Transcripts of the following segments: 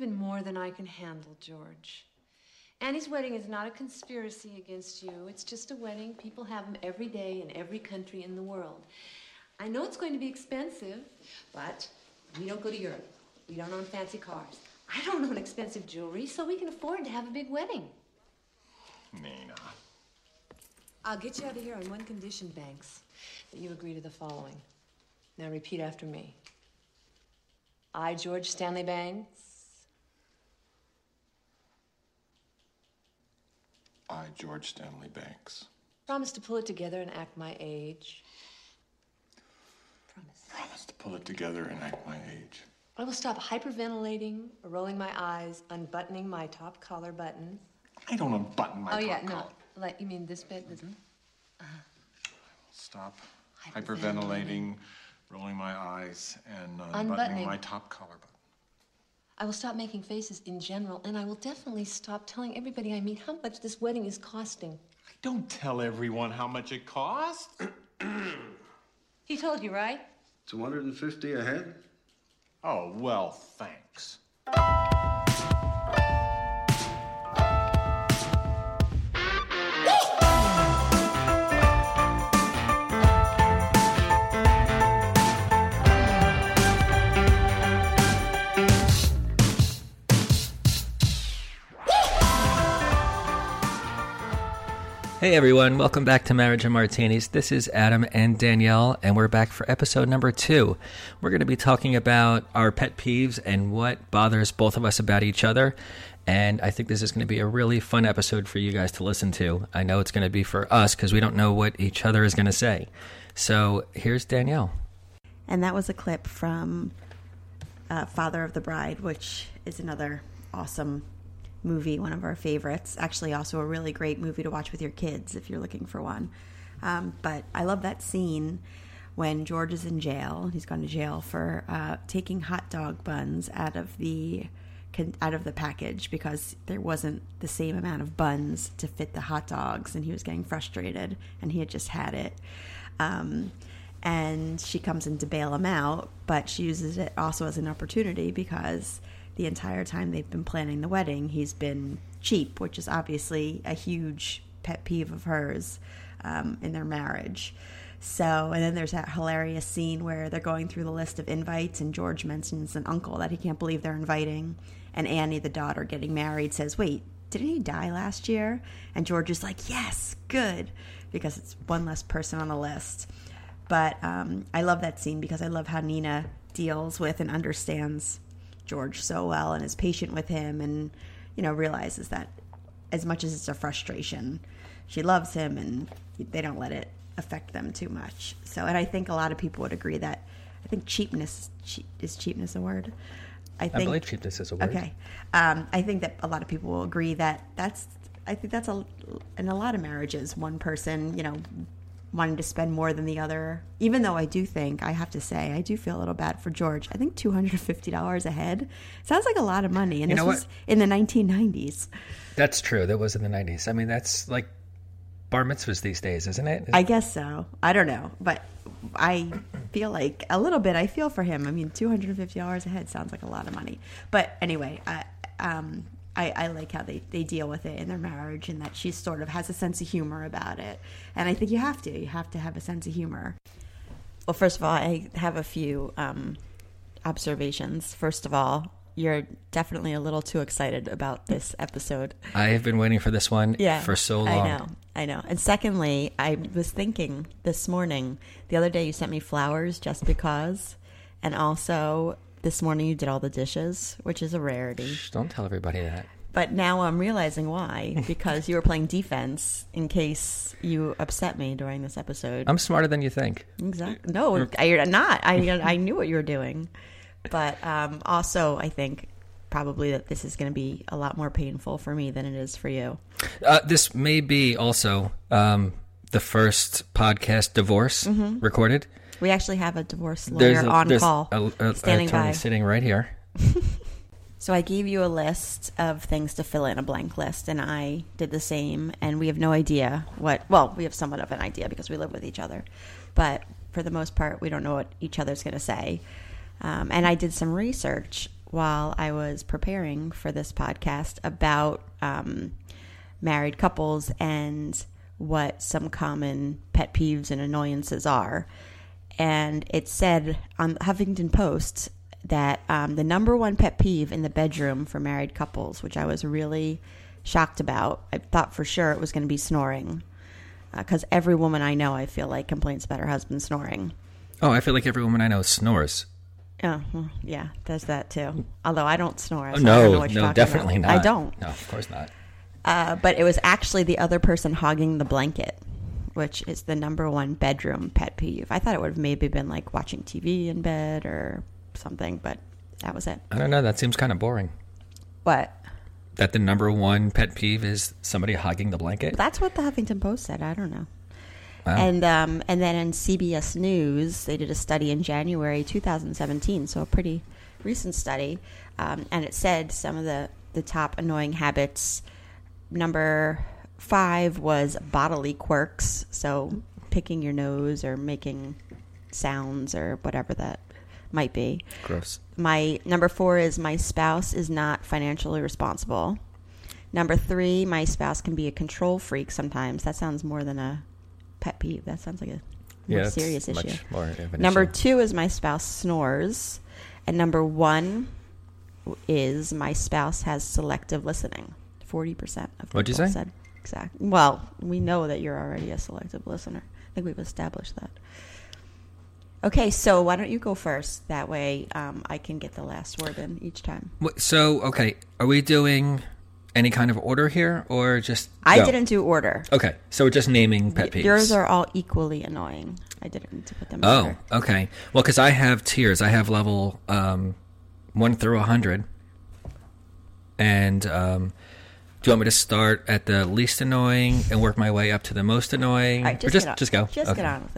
Been more than I can handle, George. Annie's wedding is not a conspiracy against you. It's just a wedding. People have them every day in every country in the world. I know it's going to be expensive, but we don't go to Europe. We don't own fancy cars. I don't own expensive jewelry, so we can afford to have a big wedding. Nina. I'll get you out of here on one condition, Banks, that you agree to the following. Now repeat after me. I, George Stanley Banks, I, George Stanley Banks, promise to pull it together and act my age. Promise. promise to pull it together and act my age. I will stop hyperventilating, rolling my eyes, unbuttoning my top collar buttons. I don't unbutton my collar. oh top yeah, no. collar. Like you mean this bit? This Stop Hyperventilating. hyperventilating, rolling my eyes, and uh, Unbuttoning. unbuttoning my top collar button. I will stop making faces in general, and I will definitely stop telling everybody I meet how much this wedding is costing. I don't tell everyone how much it costs. He told you, right? 250 a head? oh, well, thanks. Hey everyone, welcome back to Marriage and Martinis. This is Adam and Danielle, and we're back for episode number two. We're going to be talking about our pet peeves and what bothers both of us about each other. And I think this is going to be a really fun episode for you guys to listen to. I know it's going to be for us because we don't know what each other is going to say. So here's Danielle. And that was a clip from uh, Father of the Bride, which is another awesome movie, one of our favorites. Actually, also a really great movie to watch with your kids if you're looking for one. Um, but I love that scene when George is in jail. He's gone to jail for uh, taking hot dog buns out of the out of the package because there wasn't the same amount of buns to fit the hot dogs, and he was getting frustrated, and he had just had it. Um, and she comes in to bail him out, but she uses it also as an opportunity because the entire time they've been planning the wedding, he's been cheap, which is obviously a huge pet peeve of hers um, in their marriage. So, and then there's that hilarious scene where they're going through the list of invites, and George mentions an uncle that he can't believe they're inviting. And Annie, the daughter getting married, says, Wait, didn't he die last year? And George is like, Yes, good, because it's one less person on the list. But um, I love that scene because I love how Nina deals with and understands George so well and is patient with him and, you know, realizes that as much as it's a frustration, she loves him and they don't let it affect them too much. So, and I think a lot of people would agree that I think cheapness cheap, is cheapness a word. I I think believe cheapness is a word. Okay, um, I think that a lot of people will agree that that's. I think that's a in a lot of marriages, one person, you know, wanting to spend more than the other. Even though I do think I have to say I do feel a little bad for George. I think two hundred and fifty dollars a head sounds like a lot of money, and You this was in the nineteen nineties. That's true. That was in the 90s. I mean, that's like bar mitzvahs these days, isn't it? I guess so. I don't know, but I feel like a little bit. I feel for him. I mean, two hundred and fifty dollars a head sounds like a lot of money. But anyway, I, um, I, I like how they, they deal with it in their marriage, and that she sort of has a sense of humor about it. And I think you have to. You have to have a sense of humor. Well, first of all, I have a few um, observations. First of all, you're definitely a little too excited about this episode. I have been waiting for this one yeah, for so long. I know, I know. And secondly, I was thinking this morning, the other day you sent me flowers just because, and also this morning you did all the dishes, which is a rarity. Shh, don't tell everybody that. But now I'm realizing why. Because you were playing defense in case you upset me during this episode. I'm smarter than you think. Exactly. No, you're not. I I knew what you were doing, but um, also I think probably that this is going to be a lot more painful for me than it is for you. Uh, this may be also um, the first podcast divorce recorded. We actually have a divorce lawyer on there's call, a, a, standing by. sitting right here. So I gave you a list of things to fill in a blank list, and I did the same. And we have no idea what. Well, we have somewhat of an idea because we live with each other, but for the most part, we don't know what each other's going to say. Um, and I did some research while I was preparing for this podcast about um, married couples and what some common pet peeves and annoyances are. And it said on the Huffington Post that um, the number one pet peeve in the bedroom for married couples, which I was really shocked about, I thought for sure it was going to be snoring. Because every woman I know, I feel like, complains about her husband snoring. Oh, I feel like every woman I know snores. Oh, well, yeah, there's that too. Although I don't snore. Oh, so don't know no, what no, definitely about. not. I don't. No, of course not. Uh, but it was actually the other person hogging the blanket, which is the number one bedroom pet peeve. I thought it would have maybe been like watching TV in bed or something, but that was it. I don't know. That seems kind of boring. What? That the number one pet peeve is somebody hogging the blanket. That's what the Huffington Post said. I don't know. Wow. And um, and then in CBS News, they did a study in January 2017, so a pretty recent study, um, and it said some of the the top annoying habits. Number five was bodily quirks, so picking your nose or making sounds or whatever that might be. Gross. My number four is my spouse is not financially responsible. Number three, my spouse can be a control freak sometimes. That sounds more than a pet peeve. That sounds like a more Yeah, serious issue. much more Number issue. two is my spouse snores. And number one is my spouse has selective listening. 40% of What'd you people said exact. Well, we know that you're already a selective listener. I think we've established that. Okay, so why don't you go first? That way um, I can get the last word in each time. So, okay, are we doing any kind of order here, or just? I go? didn't do order. Okay, so we're just naming pet peeves. Yours are all equally annoying. I didn't put them Oh, order. okay. Well, because I have tiers. I have level um, one through a hundred, and um, do you want me to start at the least annoying and work my way up to the most annoying, right, or just, just on. just go? Just okay. get on with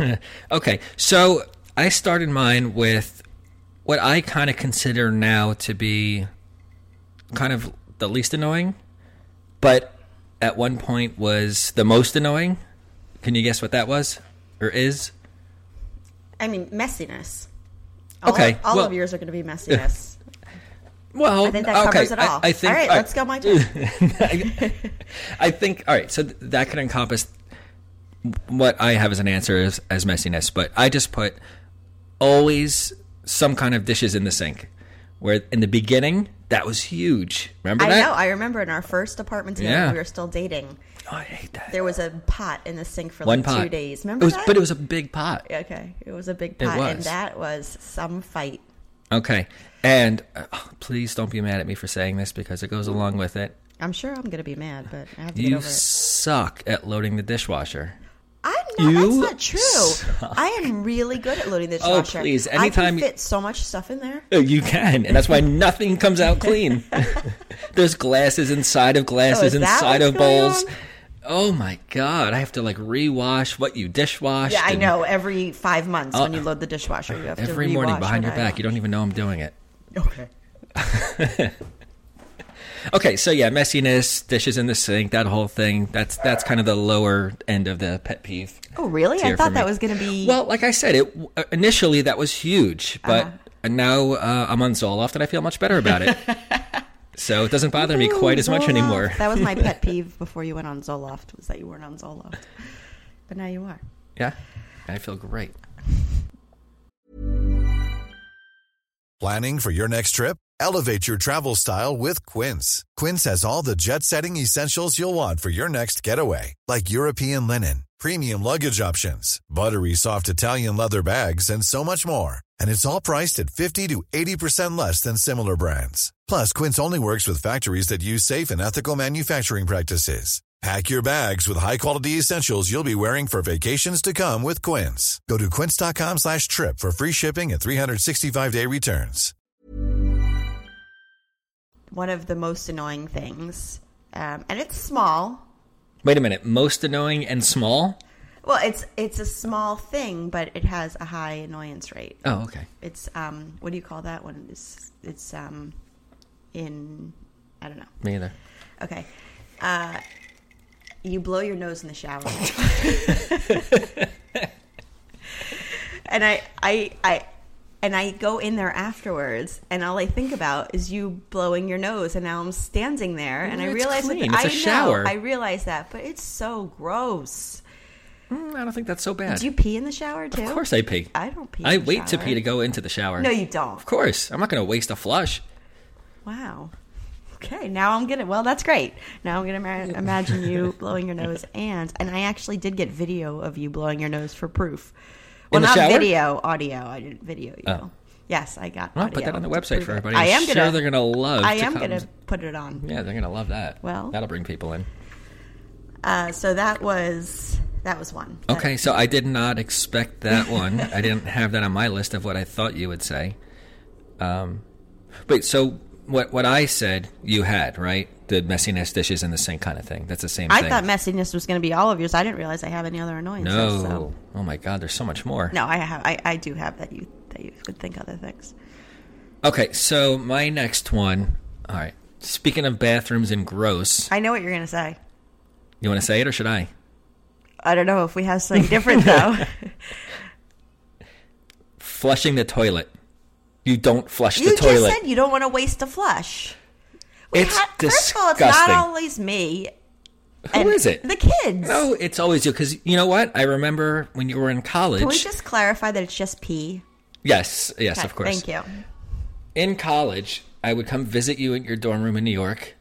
it. okay, so I started mine with what I kind of consider now to be kind of the least annoying, but at one point was the most annoying. Can you guess what that was or is? I mean, messiness. All Okay, Of, all well- of yours are going to be messiness. Well, I think that covers okay, it all. I, I think. all right, all let's go my turn. I, think. All right, so th- that could encompass what I have as an answer as, as messiness, but I just put always some kind of dishes in the sink. Where in the beginning that was huge. Remember I that? know. I remember in our first apartment together, Yeah. we were still dating. Oh, I hate that. There was a pot in the sink for One like pot. two days. Remember it was, that? but it was a big pot. okay. It was a big pot, and that was some fight. Okay, and uh, please don't be mad at me for saying this because it goes along with it. I'm sure I'm going to be mad, but I have to get You over it. suck at loading the dishwasher. I'm not. You that's not true. I am really good at loading the dishwasher. Oh, dishwasher. please, I anytime can you- fit so much stuff in there. Oh, You can, and that's why nothing comes out clean. There's glasses inside of glasses Oh, is that inside of bowls. on? Oh my god! I have to like rewash what you dishwashed. Yeah, I know. Every five months when you load the dishwasher, you have to rewash. Every morning behind your back, you don't even know I'm doing it. Okay. Okay, so yeah, messiness, dishes in the sink, that whole thing. That's that's kind of the lower end of the pet peeve. Oh, really? I thought that was going to be. Well, like I said, it uh, initially that was huge, but Uh-huh. now uh, I'm on Zoloft and I feel much better about it. so it doesn't bother me quite as much anymore. That was my pet peeve before you went on Zoloft. Was that you weren't on Zoloft, but now you are. Yeah, I feel great. Planning for your next trip? Elevate your travel style with Quince. Quince has all the jet setting essentials you'll want for your next getaway, like European linen, premium luggage options, buttery soft Italian leather bags, and so much more. And it's all priced at 50 to 80% less than similar brands. Plus, Quince only works with factories that use safe and ethical manufacturing practices. Pack your bags with high-quality essentials you'll be wearing for vacations to come with Quince. Go to quince.com slash trip for free shipping and 365-day returns. One of the most annoying things, um, and it's small. Wait a minute. Most annoying and small? Well, it's it's a small thing, but it has a high annoyance rate. Oh, okay. It's um, what do you call that one? It's it's um, in I don't know. Me either. Okay, uh, you blow your nose in the shower, and I I I. And I go in there afterwards, and all I think about is you blowing your nose. And now I'm standing there, and I realize clean. that It's a I shower. I realize that, but it's so gross. Mm, I don't think that's so bad. Do you pee in the shower too? of course I pee. I don't pee. I in the wait to pee to go into the shower. No, you don't. Of course. I'm not going to waste a flush. Wow. Okay, now I'm gonna. Well, that's great. Now I'm gonna ma- imagine you blowing your nose, and and I actually did get video of you blowing your nose for proof. Well, not shower? video, audio. I didn't video you. Oh. Yes, I got. Well, put that on the website for everybody. I am I'm gonna. sure they're going to love I to am come. gonna put it on. Yeah, they're going to love that. Well- that'll bring people in. Uh, so that was that was one. Okay, so I did not expect that one. I didn't have that on my list of what I thought you would say. Um, wait, so what what I said you had right? The messiness, dishes in the sink kind of thing. That's the same I thing. thought messiness was going to be all of yours. I didn't realize I have any other annoyances. no. So. Oh my God, there's so much more. No, I have. I, I do have that. You that you could think other things. Okay, so my next one. All right. Speaking of bathrooms and gross, I know what you're going to say. you want to say it or should I? I don't know if we have something different though. Flushing the toilet. You don't flush you the toilet. You just said you don't want to waste a flush. We It's ha- First of all, it's not always me. Who and is it? The kids. No, it's always you. Because you know what? I remember when you were in college. Can we just clarify that it's just pee? yes, yes, Okay, of course. Thank you. In college, I would come visit you at your dorm room in New York.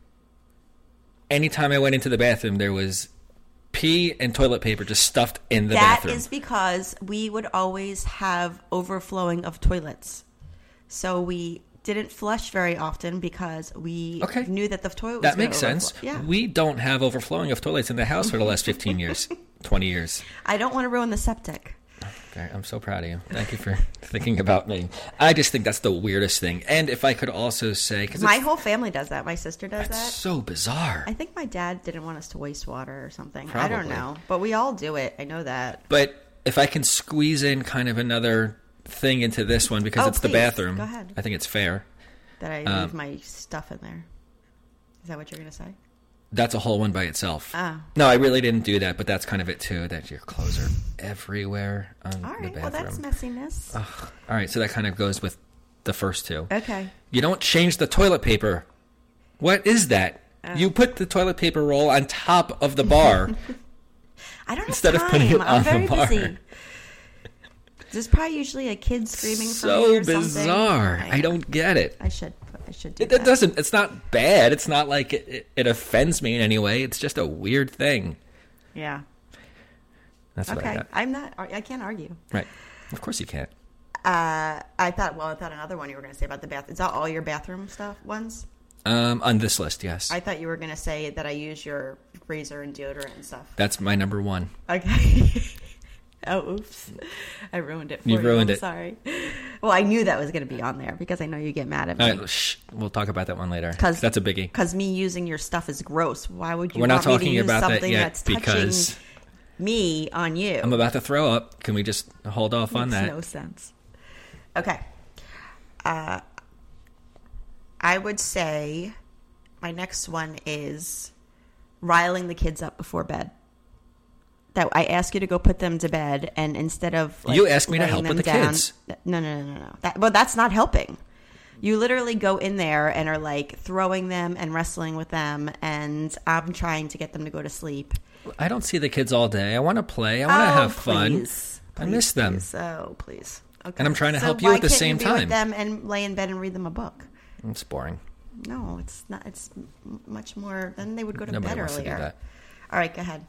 Anytime I went into the bathroom, there was pee and toilet paper just stuffed in the That bathroom. is because we would always have overflowing of toilets. So we didn't flush very often because we Okay. knew that the toilet was that makes sense. overflow. Yeah. We don't have overflowing of toilets in the house for the last 15 years, 20 years. I don't want to ruin the septic. Okay, I'm so proud of you. Thank you for thinking about me. I just think that's the weirdest thing. And if I could also say, because My whole family does that. My sister does that's that. so bizarre. I think my dad didn't want us to waste water or something. I don't know. But we all do it. I know that. But if I can squeeze in kind of another thing into this one because Oh, it's the please. bathroom, Go ahead. I think it's fair. That I Um, leave my stuff in there. Is that what you're going to say? That's a whole one by itself. Ah. No, I really didn't do that, but that's kind of it too. That your clothes are everywhere on All the right. Well, that's messiness. All right, so that kind of goes with the first two. Okay. You don't change the toilet paper. What is that? Oh. You put the toilet paper roll on top of the bar. I don't Instead of putting it I'm on the bar. busy. There's probably usually a kid screaming for me so or something. bizarre. I don't get it. I should. I should do It, that. it doesn't. It's not bad. It's not like it, it, it offends me in any way. It's just a weird thing. Yeah. That's what I Okay. got. I'm not. I can't argue. Right. Of course you can't. Uh, I thought. Well, I thought another one you were going to say about the bath. Is that all your bathroom stuff ones? Um, on this list, yes. I thought you were going to say that I use your razor and deodorant and stuff. That's my number one. Okay. oh, oops. I ruined it for You you. ruined it. sorry. Well, I knew that was going to be on there because I know you get mad at me. right, shh, we'll talk about that one later. Because that's a biggie. Because me using your stuff is gross. Why would you We're not want me to talking use about that yet that's touching because me on you? I'm about to throw up. Can we just hold off on that? no sense. Okay. Uh, I would say my next one is riling the kids up before bed. That I ask you to go put them to bed, and instead of like, You ask me to help with the down- kids. No, no, no, no, no. That, but that's not helping. You literally go in there and are like throwing them and wrestling with them, and I'm trying to get them to go to sleep. I don't see the kids all day. I want to play. I want to Oh, have fun. please. I miss them. Please. Oh, please. Okay. And I'm trying to So help you at the same be time. With them and lay in bed and read them a book. It's boring. No, it's not. It's much more. Then they would go to Nobody bed to earlier. that. All right, go ahead.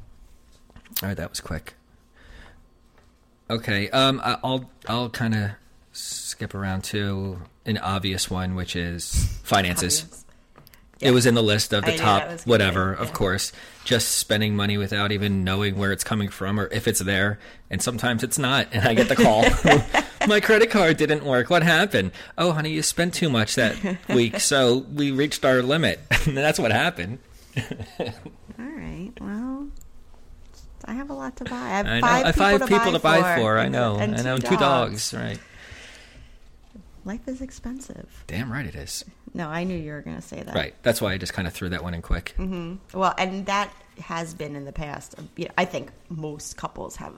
All right, that was quick. Okay, um, I- I'll I'll kind of skip around to an obvious one, which is finances. Obvious. It was in the list of the knew top whatever, coming, of course. Just spending money without even knowing where it's coming from or if it's there, and sometimes it's not, and I get the call. My credit card didn't work. What happened? Oh, honey, you spent too much that week, so we reached our limit. and that's what happened. All right. Well, I have a lot to buy. I have I five, have five people to buy for. I know. And I know. two Two dogs. Right. Life is expensive. Damn right it is. No, I knew you were going to say that. Right. That's why I just kind of threw that one in quick. Mm-hmm. Well, and that has been in the past. You know, I think most couples have.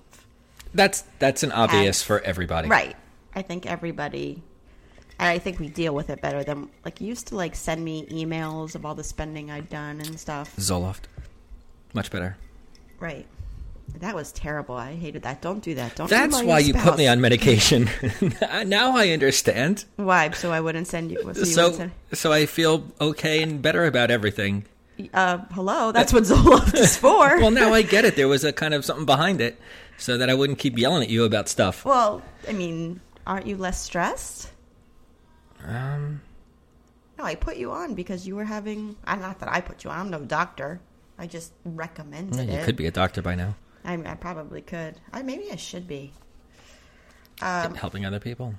That's that's an obvious Have- for everybody. Right. I think everybody. And I think we deal with it better than like you used to like send me emails of all the spending I'd done and stuff. Zoloft. Much better. Right. That was terrible. I hated that. Don't do that. Don't. That's why you put me on medication. now I understand. Why? So I wouldn't send you. So, you So send, so I feel okay and better about everything. uh, hello. That's what Zoloft is for. Well, now I get it. There was a kind of something behind it, so that I wouldn't keep yelling at you about stuff. Well, I mean, aren't you less stressed? Um, No, I put you on because you were having. I'm not that I put you on. I'm no doctor. I just recommended you it. You could be a doctor by now, I, I probably could. I maybe I should be. Um, helping other people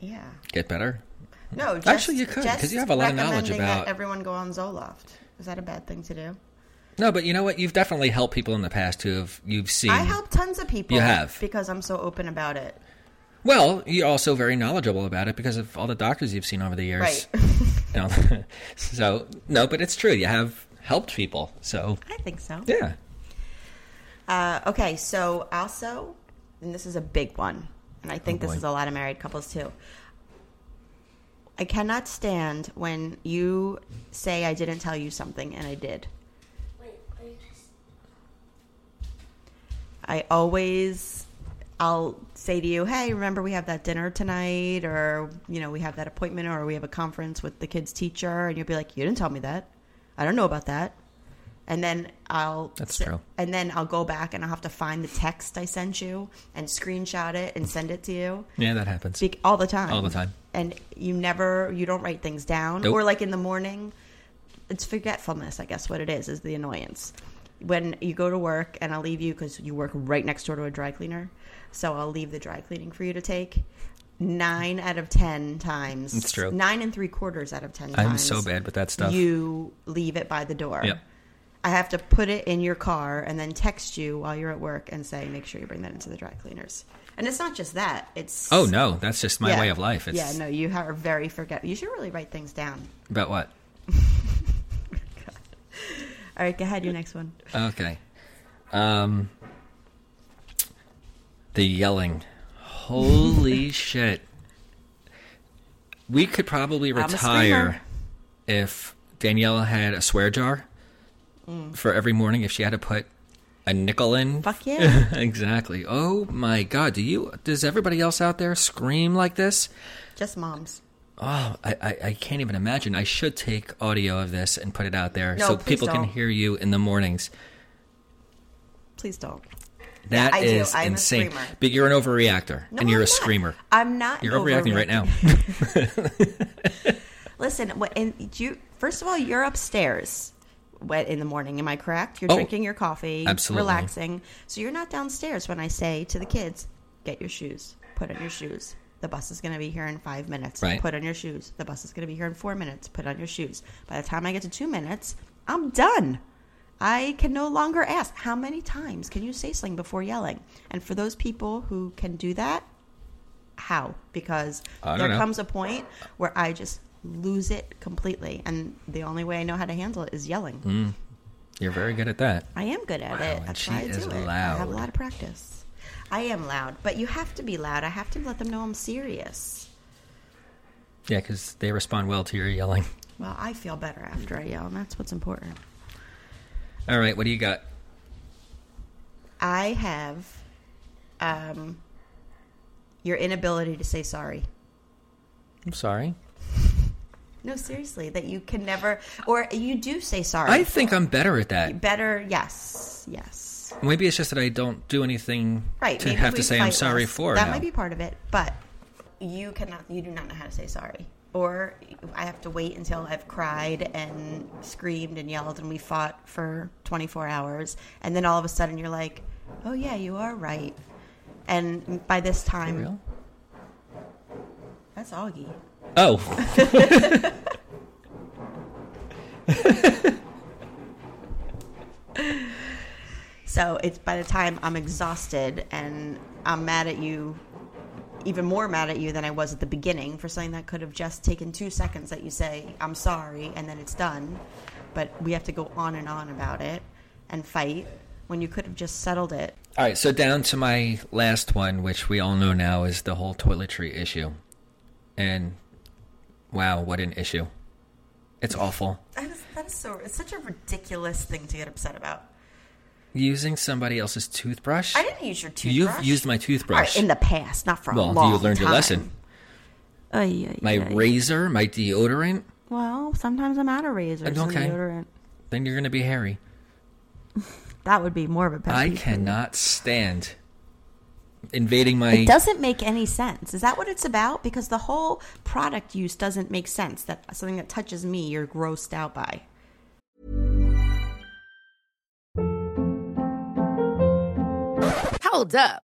Yeah. get better. No, just, Actually, you could, 'cause because you have a lot of knowledge about- everyone go on Zoloft. Is that a bad thing to do? No, but you know what? You've definitely helped people in the past who have you've seen. I help tons of people. You have. because I'm so open about it. Well, you're also very knowledgeable about it because of all the doctors you've seen over the years. Right. You know, so no, but it's true. You have helped people. So I think so. yeah. Uh, okay, so also, and this is a big one, and I think Oh, this is a lot of married couples too. I cannot stand when you say I didn't tell you something and I did. Wait, I, just... I always I'll say to you, "Hey, remember we have that dinner tonight or you know, we have that appointment or we have a conference with the kids teacher." And you'll be like, "You didn't tell me that. I don't know about that." And then I'll That's true. And then I'll go back and I'll have to find the text I sent you and screenshot it and send it to you. Yeah, that happens. Be- all the time. All the time. And you never, you don't write things down. Nope. Or like in the morning, it's forgetfulness, I guess what it is, is the annoyance. When you go to work and I'll leave you because you work right next door to a dry cleaner. So I'll leave the dry cleaning for you to take. Nine out of ten times. It's true. Nine and three quarters out of ten I'm times. so bad with that stuff. You leave it by the door. Yep. I have to put it in your car and then text you while you're at work and say, make sure you bring that into the dry cleaners. And it's not just that. It's Oh no, that's just my Yeah. way of life. It's yeah, no, you are very forget. You should really write things down. about what? All right, go ahead. Your next one. Okay. Um the yelling. Holy shit. We could probably retire if Danielle had a swear jar Mm. for every morning if she had to put a nickel in. Fuck yeah. exactly. Oh my god, do you does everybody else out there scream like this? Just moms. Oh, I, I, I can't even imagine. I should take audio of this and put it out there No, so people can don't. hear you in the mornings. Please don't. That do. is insane. But you're an overreactor No, and you're I'm a not. screamer. I'm not. You're overreacting right now. Listen, what, and you first of all, you're upstairs in the morning. Am I correct? You're Oh, drinking your coffee, absolutely. relaxing. So you're not downstairs when I say to the kids, "Get your shoes. Put on your shoes." The bus is going to be here in five minutes. Right. Put on your shoes. The bus is going to be here in four minutes. Put on your shoes. By the time I get to two minutes, I'm done. I can no longer ask, how many times can you say something before yelling? And for those people who can do that, how? Because there know. comes a point where I just lose it completely. And the only way I know how to handle it is yelling. You're very good at that. I am good at Wow, it. That's she why I is do it. I have a lot of practice. I am loud, but you have to be loud. I have to let them know I'm serious. Yeah, because they respond well to your yelling. Well, I feel better after I yell, and that's what's important. All right, what do you got? I have um, your inability to say sorry. I'm sorry. No, seriously, that you can never, or you do say sorry. I think I'm better at that. better. Yes, yes. Maybe it's just that I don't do anything Right. to maybe have to say I'm sorry less. for. That now. might be part of it, but you cannot. You do not know how to say sorry. Or I have to wait until I've cried and screamed and yelled and we fought for 24 hours, and then all of a sudden you're like, "Oh yeah, you are right." And by this time, real? that's Augie. Oh, So it's by the time I'm exhausted and I'm mad at you, even more mad at you than I was at the beginning for something that could have just taken two seconds that you say, I'm sorry, and then it's done. But we have to go on and on about it and fight when you could have just settled it. all right. So down to my last one, which we all know now is the whole toiletry issue, and wow, what an issue! It's awful. That is, that is so, it's such a ridiculous thing to get upset about. Using somebody else's toothbrush. I didn't use your toothbrush. You've used my toothbrush. right, in the past, not for a well, long you learned your time. lesson. Ay, ay, My razor, my deodorant. Well, sometimes I'm out of razors and Okay. deodorant. Then you're gonna be hairy. That would be more of a pet I cannot stand invading my. It doesn't make any sense. Is that what it's about? Because the whole product use doesn't make sense. That something that touches me, you're grossed out by. Hold up.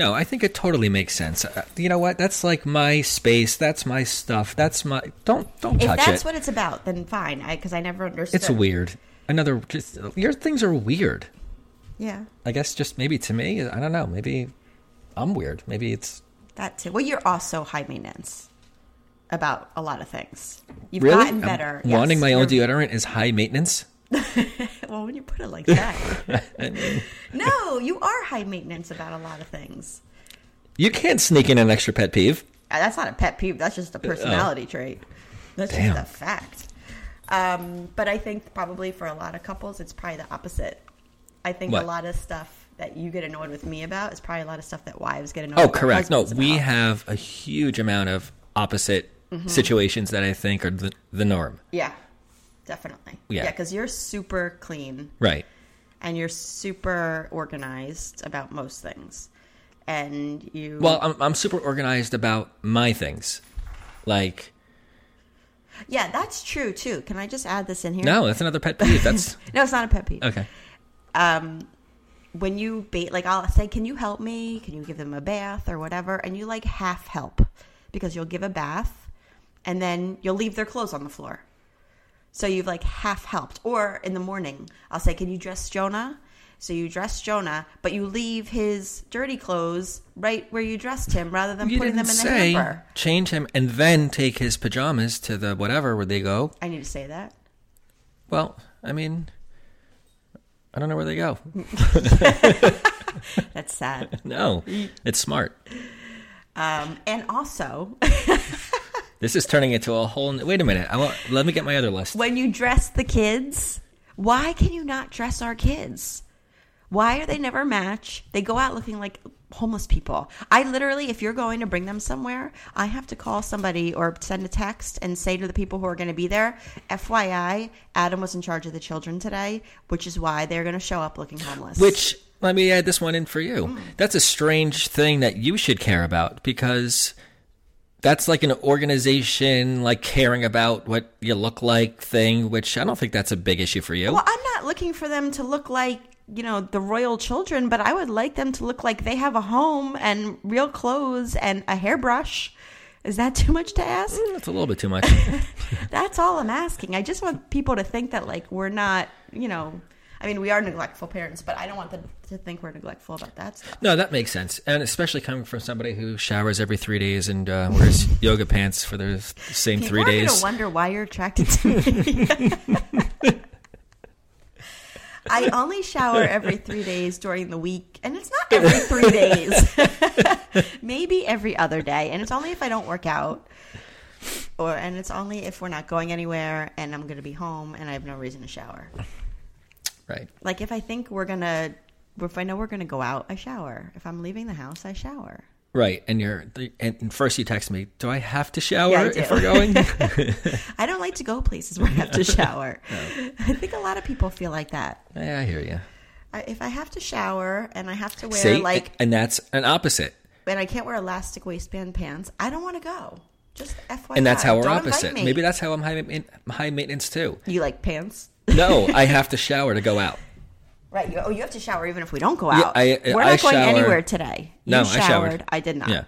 No, I think it totally makes sense. Uh, you know what? That's like my space. That's my stuff. That's my. Don't don't If touch that's it. what it's about, then fine. Because I, never understood. it's weird. Another. Just, your things are weird. Yeah, I guess just maybe to me. I don't know. Maybe I'm weird. Maybe it's that too. Well, you're also high maintenance about a lot of things. You've really gotten better. Yes, wanting my own deodorant is high maintenance. Well, when you put it like that, no, you are high maintenance about a lot of things. You can't sneak in an extra pet peeve. Uh, That's not a pet peeve. That's just a personality trait. That's Damn. just a fact. Um, but I think probably for a lot of couples, it's probably the opposite. I think What? a lot of stuff that you get annoyed with me about is probably a lot of stuff that wives get annoyed. Oh, correct. No, we about. have a huge amount of opposite Mm-hmm. situations that I think are the, the norm. Yeah, definitely. Yeah. Yeah, because you're super clean Right. and you're super organized about most things, and you. Well, I'm, I'm super organized about my things. Like, yeah, that's true too. Can I just add this in here? no, that's another pet peeve. That's no, it's not a pet peeve. okay. um, when you bait, like I'll say, "Can you help me? Can you give them a bath or whatever?" And you like half help because you'll give a bath, and then you'll leave their clothes on the floor. So you've like half helped. Or in the morning, I'll say, "Can you dress Jonah?" So you dress Jonah, but you leave his dirty clothes right where you dressed him, rather than You putting them in the hamper. change him and then take his pajamas to the whatever where they go. I need to say that. Well, I mean, I don't know where they go. That's sad. No, it's smart. Um, and also, This is turning into a whole. Wait a minute. I want. Let me get my other list. when you dress the kids, why can you not dress our kids? Why are they never match? They go out looking like homeless people. I literally, if you're going to bring them somewhere, I have to call somebody or send a text and say to the people who are going to be there, FYI, Adam was in charge of the children today, which is why they're going to show up looking homeless. Which let me add this one in for you. Mm. That's a strange thing that you should care about because that's like an organization like caring about what you look like thing, which I don't think that's a big issue for you. Well, I'm not looking for them to look like, you know, the royal children, but I would like them to look like they have a home and real clothes and a hairbrush. Is that too much to ask? Mm, that's a little bit too much. That's all I'm asking. I just want people to think that like we're not, you know, I mean, we are neglectful parents, but I don't want them to think we're neglectful about that stuff. No, that makes sense, and especially coming from somebody who showers every three days and uh, wears yoga pants for the same People three days. gonna wonder why you're attracted to me. I only shower every three days during the week, and it's not every three days. Maybe every other day, and it's only if I don't work out, or and it's only if we're not going anywhere, and I'm going to be home, and I have no reason to shower. Right. Like if I think we're gonna, if I know we're going to go out, I shower. If I'm leaving the house, I shower. Right, and you're and first you text me. Do I have to shower Yeah, if we're going? I don't like to go places where I have to shower. I think a lot of people feel like that. yeah, I hear you. I, if I have to shower and I have to wear See, like, and that's an opposite, and I can't wear elastic waistband pants, I don't want to go. Just FYI. and that's how we're Don't opposite. Maybe that's how I'm high, high maintenance too. you like pants, No, I have to shower to go out. Right? You, oh, you have to shower even if we don't go Yeah, out. I- we're I not going shower- anywhere today. You No, I showered. showered. I did not. Yeah,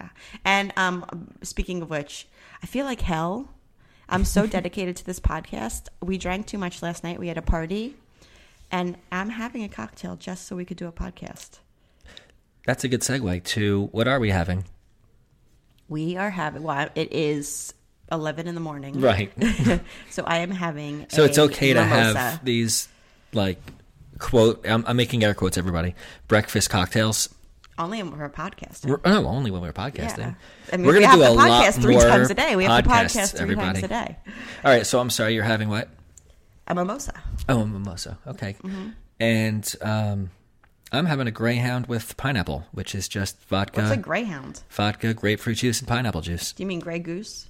Yeah. And um, speaking of which, I feel like hell. I'm so dedicated to this podcast. We drank too much last night. We had a party, and I'm having a cocktail just so we could do a podcast. that's a good segue to what are we having? We are having. Well, it is 11 in the morning. Right. so I am having. So it's okay to have these like quote. I'm, I'm making air quotes, everybody. Breakfast cocktails. only when we're podcasting. podcast. We're- Oh, only when we're podcasting. Yeah. I mean, we're gonna have do to a lot podcast three more times a day. We have to podcast three everybody. times a day. All right, so I'm sorry. You're having what? A mimosa. Oh, a mimosa. Okay. Mm-hmm. And um, I'm having a Greyhound with pineapple, which is just vodka, What's a greyhound? vodka, grapefruit juice, and pineapple juice. Do you mean grey goose?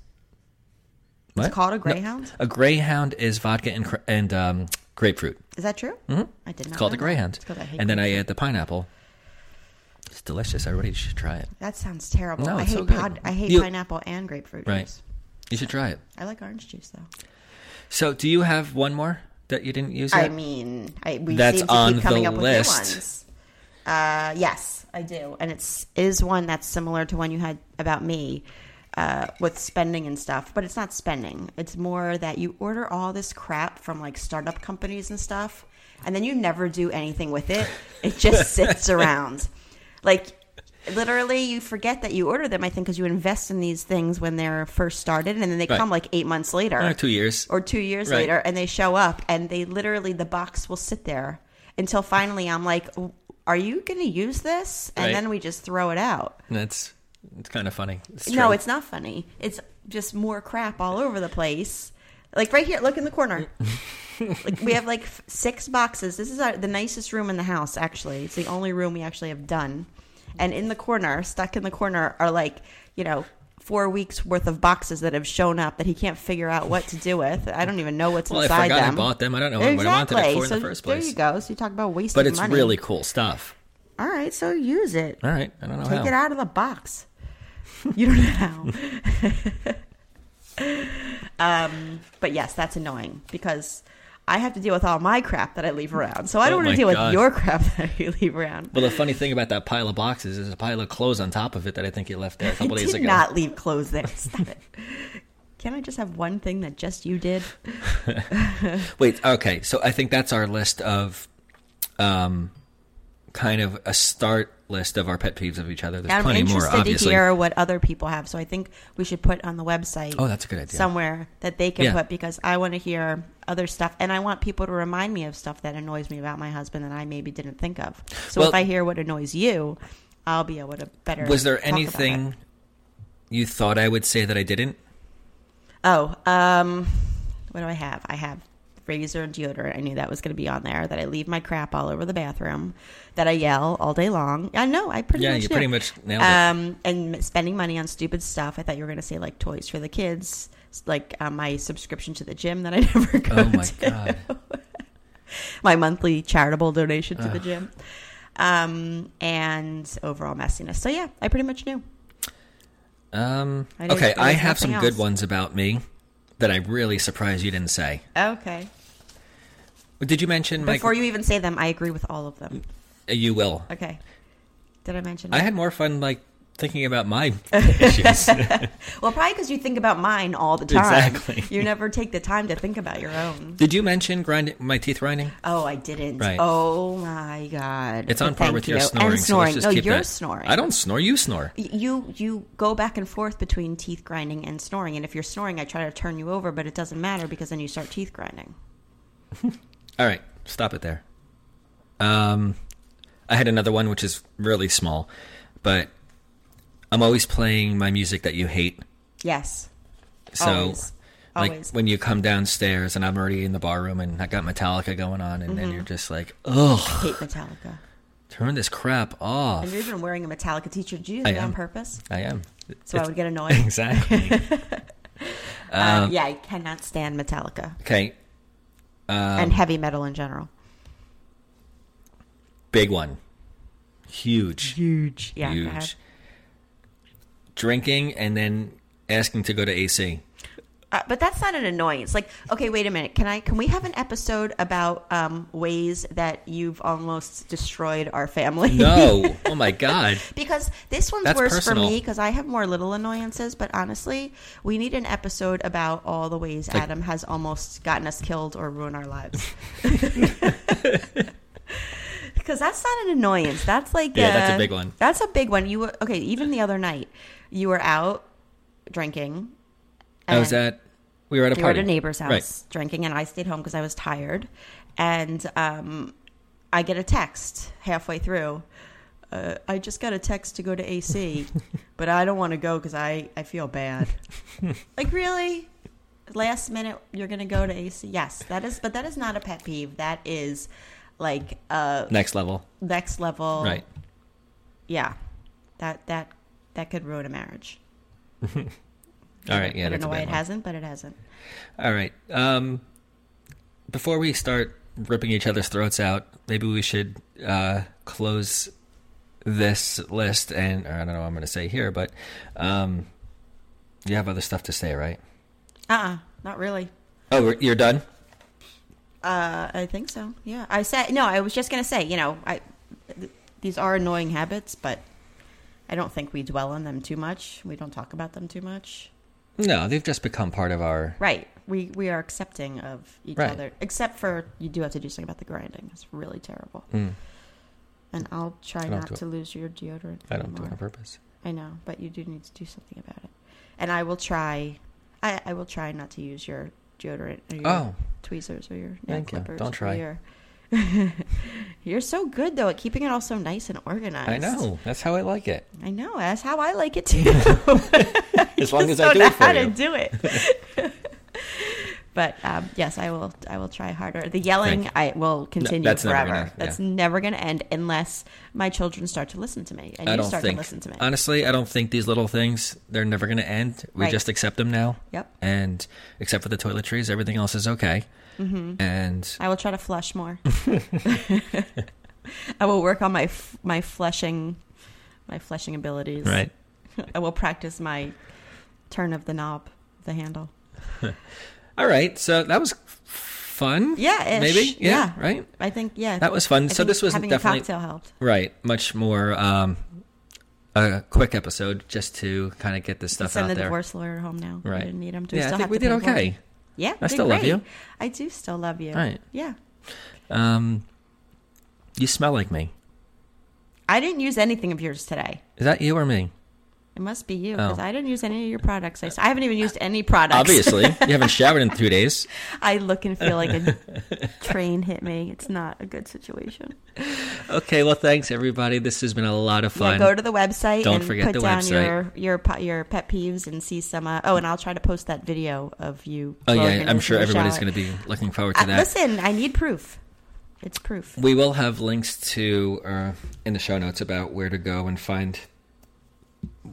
What? called a No, Greyhound? a Greyhound is vodka and and um, grapefruit. Is that true? Mm-hmm. I did not. It's called that. Greyhound. It's 'cause I hate And then I add the pineapple. It's delicious. Everybody should try it. That sounds terrible. No, I hate so pod, I hate You- pineapple and grapefruit Right. juice. You should try it. I like orange juice though. So, do you have one more that you didn't use yet? I mean, I, we That's seem to keep coming the up with new ones. Uh, yes, I do, and it's is one that's similar to one you had about me uh, with spending and stuff. But it's not spending; it's more that you order all this crap from like startup companies and stuff, and then you never do anything with it. It just sits around, like. Literally, you forget that you order them. I think because you invest in these things when they're first started, and then they Right. come like eight months later Uh, two years. or two years Right. later and they show up and they literally the box will sit there until finally i'm like are you going to use this and Right. then we just throw it out That's it's kind of funny. It's no it's not funny it's just more crap all over the place like right here look in the corner like we have like f- six boxes this is our, the nicest room in the house actually it's the only room we actually have done and in the corner stuck in the corner are like you know four weeks worth of boxes that have shown up that he can't figure out what to do with i don't even know what's Well, I inside forgot I them bought them. I don't know exactly. what I wanted it for in so the first place. There you go. So you talk about wasting But it's money. really cool stuff. all right. So use it. All right. I don't know Take how. it out of the box. You don't know how. um, but yes, that's annoying because I have to deal with all my crap that I leave around. So I don't Oh want to deal God. with your crap that you leave around. Well, the funny thing about that pile of boxes is a pile of clothes on top of it that I think you left there a couple days did ago. not leave clothes there. Stop it. Can I just have one thing that just you did? Wait, okay. So I think that's our list of um kind of a start list of our pet peeves of each other. There's I'm plenty more, interested obviously. to hear what other people have. So I think we should put on the website. Oh, that's a good idea. Somewhere that they can Yeah. put because I want to hear other stuff, and I want people to remind me of stuff that annoys me about my husband that I maybe didn't think of. So Well- if I hear what annoys you, I'll be able to better. Was there anything you thought I would say that I didn't? Oh, um, what do I have? I have razor and deodorant. I knew that was going to be on there. That I leave my crap all over the bathroom. That I yell all day long. I know. I pretty Yeah, much you knew. pretty much nailed it. Um, and spending money on stupid stuff. I thought you were going to say like toys for the kids, like uh, my subscription to the gym that I never go Oh my to. god. my monthly charitable donation to the gym. Um, and overall messiness. So yeah, I pretty much knew. Um I okay, I have some nothing good ones about me that I'm really surprised you didn't say. Okay. Did you mention Before you even say them, I agree with all of them. Uh, you will. Okay. Did I mention? I had more fun like thinking about my issues. Well, probably because you think about mine all the time. Exactly. You never take the time to think about your own. Did you mention grinding my teeth grinding? Oh, I didn't. Right. Oh my god. It's on But par with your you. snoring. And so snoring. just no, you're that. snoring. I don't snore. You snore. You you go back and forth between teeth grinding and snoring, and if you're snoring, I try to turn you over, but it doesn't matter because then you start teeth grinding. All right, stop it there. Um, I had another one which is really small, but I'm always playing my music that you hate. Yes. So, Always. like Always. when you come downstairs and I'm already in the bar room and I got Metallica going on, and Mm-hmm. then you're just like, ugh, Hate Metallica. turn this crap off. And you're even wearing a Metallica t-shirt. Did you do that on purpose? I am. So I would get annoyed. Exactly. uh, yeah, I cannot stand Metallica okay, Um, and heavy metal in general. big one, huge, Huge. Yeah. huge. Drinking and then asking to go to AC. Uh, but that's not an annoyance. Like, okay, wait a minute. Can I? Can we have an episode about um, ways that you've almost destroyed our family? No, oh my god. because this one's That's worse personal. for me because I have more little annoyances. But honestly, we need an episode about all the ways Like- Adam has almost gotten us killed or ruined our lives. Because that's not an annoyance. That's like Yeah, that's a big one. That's a big one. You okay. Even the other night, you were out drinking. I was at. We were at a we were party. at a neighbor's house Right. drinking, and I stayed home because I was tired. And um, I get a text halfway through. Uh, I just got a text to go to AC, but I don't want to go because I, I feel bad. like really, last minute you're gonna go to AC? Yes, that is, but that is not a pet peeve. That is like uh Next level. next level. Right. Yeah, that that that could ruin a marriage. All right. Yeah, I don't know why it one. hasn't, but it hasn't. All right. Um, before we start ripping each other's throats out, maybe we should uh, close this list. And I don't know what I'm going to say here, but um, you have other stuff to say, right? Uh, uh not really. Oh, you're done. Uh, I think so. Yeah, I said no. I was just gonna say, you know, I th- these are annoying habits, but I don't think we dwell on them too much. We don't talk about them too much. No, they've just become part of our. Right. We we are accepting of each Right. other, except for you do have to do something about the grinding. It's really terrible. Mm, And I'll try don't not it. to lose your deodorant. I don't do it on purpose. I know, but you do need to do something about it. And I will try. I, I will try not to use your deodorant or your Oh. tweezers or your nail Thank you. clippers. Don't or try. Your... You're so good though at keeping it all so nice and organized. I know. That's how I like it. I know. That's how I like it too. As long as I Don't know it for how you. to do it. but um, yes, I will. I will try harder. The yelling, I will continue that's never forever. gonna- That's yeah. never going to end unless my children start to listen to me and I you don't start think. to listen to me. Honestly, I don't think these little things they're never going to end. We Right. just accept them now. Yep. And except for the toiletries, everything else is okay. Mm-hmm. And I will try to flush more. I will work on my f- my flushing my flushing abilities. right. I will practice my turn of the knob, the handle. All right. So that was fun. Yeah, Maybe. Yeah. Right. I think yeah. That was fun. I so this was having definitely a cocktail helped. right. Much more um, a quick episode just to kind of get this stuff Send out the there. Send the divorce lawyer home now. Right. We didn't need him. Do yeah, I think we did pay for it? okay. Yeah, I still love you. I do still love you. Right. Yeah. Um, you smell like me. I didn't use anything of yours today. Is that you or me? It must be you because Oh. I didn't use any of your products. I, I haven't even used any products. Obviously, you haven't showered in two days. I look and feel like a train hit me. It's not a good situation. Okay, well, thanks everybody. This has been a lot of Yeah, fun. go to the website Don't and forget put the down website. your your your pet peeves and see some. Uh, oh, and I'll try to post that video of you. oh yeah, I'm sure everybody's going to be looking forward to Uh, that. listen, I need proof. It's proof. We will have links to uh, in the show notes about where to go and find.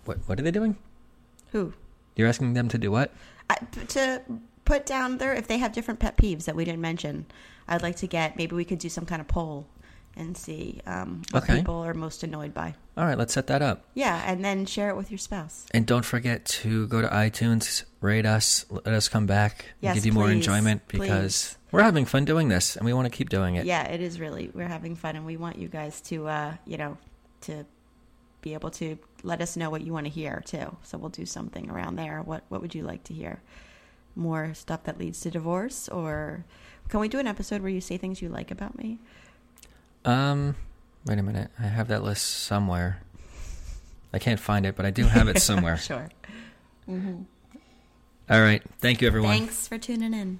What what are they doing? Who? You're asking them to do what? I, to put down there if they have different pet peeves that we didn't mention. I'd like to get. Maybe we could do some kind of poll and see um, what Okay. people are most annoyed by. All right, let's set that up. Yeah, and then share it with your spouse. And don't forget to go to iTunes, rate us, let us come back, and Yes, give you more enjoyment because we're having fun doing this and we want to keep doing it. Yeah, it is really. We're having fun, and we want you guys to, uh, you know, to be able to let us know what you want to hear too. So we'll do something around there. What what would you like to hear? More stuff that leads to divorce, or can we do an episode where you say things you like about me? Um, wait a minute. I have that list somewhere. I can't find it, but I do have it somewhere. sure. All right. Thank you, everyone. Thanks for tuning in.